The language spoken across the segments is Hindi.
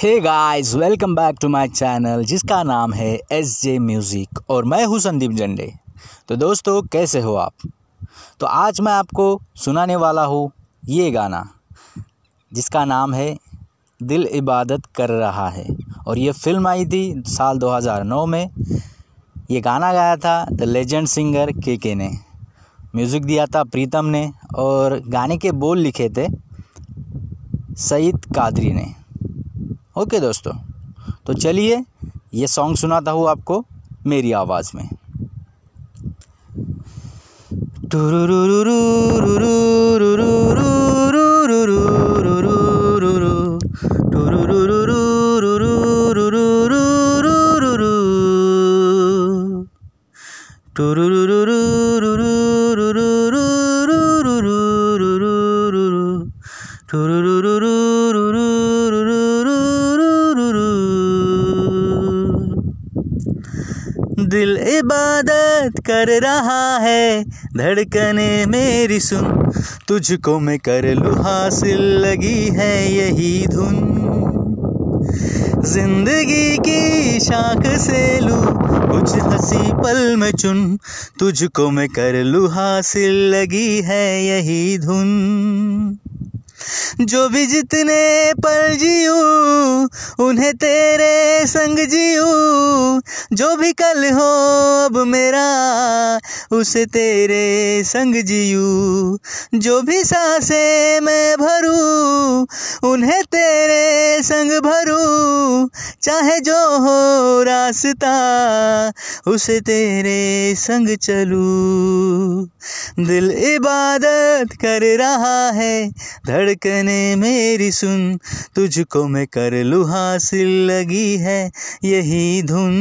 Hey guys welcome back to my channel जिसका नाम है एस जे म्यूज़िक और मैं हूँ संदीप जंडे। तो दोस्तों, कैसे हो आप? तो आज मैं आपको सुनाने वाला हूँ ये गाना, जिसका नाम है दिल इबादत कर रहा है। और ये फ़िल्म आई थी साल 2009 में। ये गाना गाया था द लेजेंड सिंगर के के ने। म्यूज़िक दिया था प्रीतम ने और गाने के बोल लिखे थे सईद कादरी ने। ओके दोस्तों तो चलिए ये सॉन्ग सुनाता हूँ आपको मेरी आवाज़ में। दिल इबादत कर रहा है, धड़कने मेरी सुन। तुझको मैं कर लू हासिल, लगी है यही धुन। ज़िंदगी की शाख से लू, कुछ हँसी पल में चुन। तुझको मैं कर लू हासिल, लगी है यही धुन। जो भी जितने पल जियो उन्हें तेरे संग जियो जो भी कल हो, अब मेरा, उसे तेरे संग जियो जो भी सांसे मैं भरूं, उन्हें तेरे संग भरूं। चाहे जो हो रास्ता, उसे तेरे संग चलूँ। दिल इबादत कर रहा है धड़कने मेरी सुन तुझको मैं कर लू हासिल लगी है यही धुन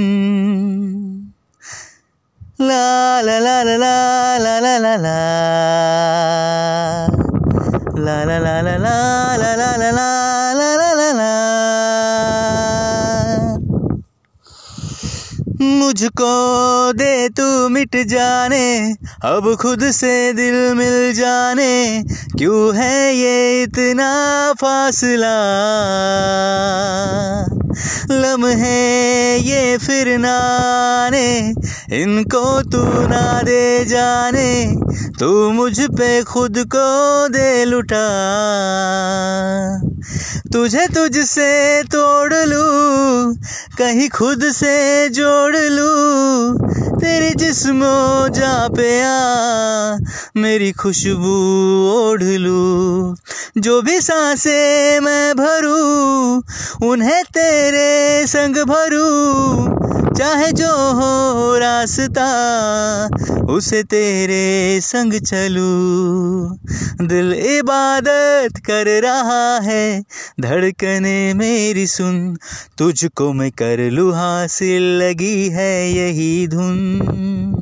ला ला ला ला ला ला ला ला ला ला ला ला ला ला ला ला ला ला मुझको दे तू मिट जाने। अब खुद से दिल मिल जाने। क्यों है ये इतना फासला? लम्हे ये फिर नाने, इनको तू ना दे जाने। तू मुझ पे खुद को दे लुटा। तुझे तुझसे तोड़ लूँ। कहीं खुद से जोड़ लूँ। तेरे जिस्मो जा पे आ, मेरी खुशबू ओढ़ लूँ। जो भी साँसें मैं भरूँ, उन्हें तेरे संग भरूँ। चाहे जो हो रास्ता, उसे तेरे संग चलूँ। दिल इबादत कर रहा है, धड़कने मेरी सुन। तुझको मैं कर लूँ हासिल, लगी है यही धुन।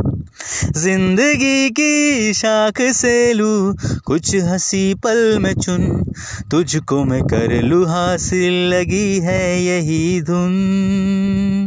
ज़िंदगी की शाख से लू, कुछ हँसी पल में चुन। तुझको मैं कर लू हासिल, लगी है यही धुन।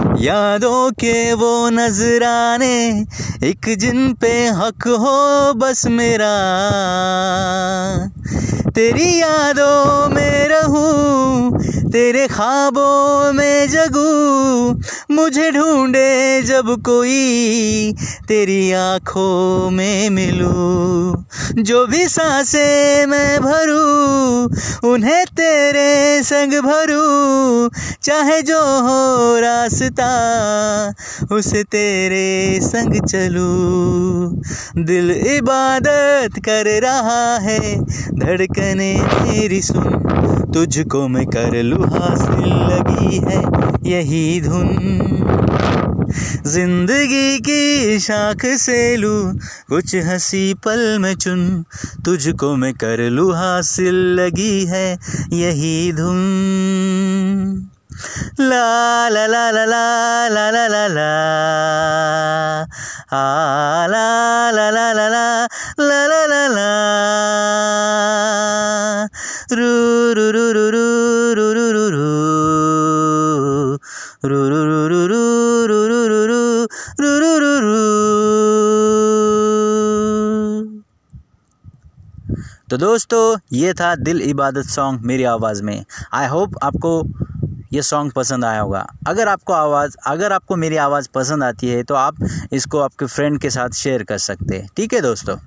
यादों के वो नजराने, एक जिन पे हक हो बस मेरा। तेरी यादों में रहूँ तेरे ख्वाबों में जगू, मुझे ढूंढे जब कोई तेरी आँखों में मिलूं। जो भी साँसें मैं भरूं, उन्हें तेरे संग भरूं। चाहे जो हो रास्ता, उसे तेरे संग चलूँ। दिल इबादत कर रहा है, धड़कने मेरी सुन। तुझको मैं कर लूँ हासिल लगी है यही धुन। ज़िंदगी की शाख से लू, कुछ हँसी पल में चुन। तुझको मैं कर लू हासिल लगी है यही धुन। ला ला ला ला ला ला ला ला, आ तो दोस्तों, ये था दिल इबादत सॉन्ग मेरी आवाज़ में। आई होप आपको ये सॉन्ग पसंद आया होगा। अगर आपको आवाज़, अगर आपको मेरी आवाज़ पसंद आती है तो आप इसको आपके फ्रेंड के साथ शेयर कर सकते हैं। ठीक है दोस्तों?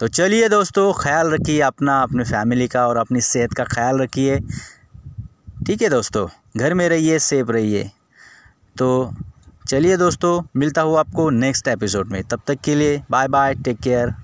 तो चलिए दोस्तों, ख्याल रखिए अपना, अपने फैमिली का और अपनी सेहत का ख्याल रखिए। ठीक है दोस्तों? घर में रहिए सेफ़ रहिए। तो चलिए दोस्तों, मिलता हूँ आपको नेक्स्ट एपिसोड में। तब तक के लिए बाय बाय टेक केयर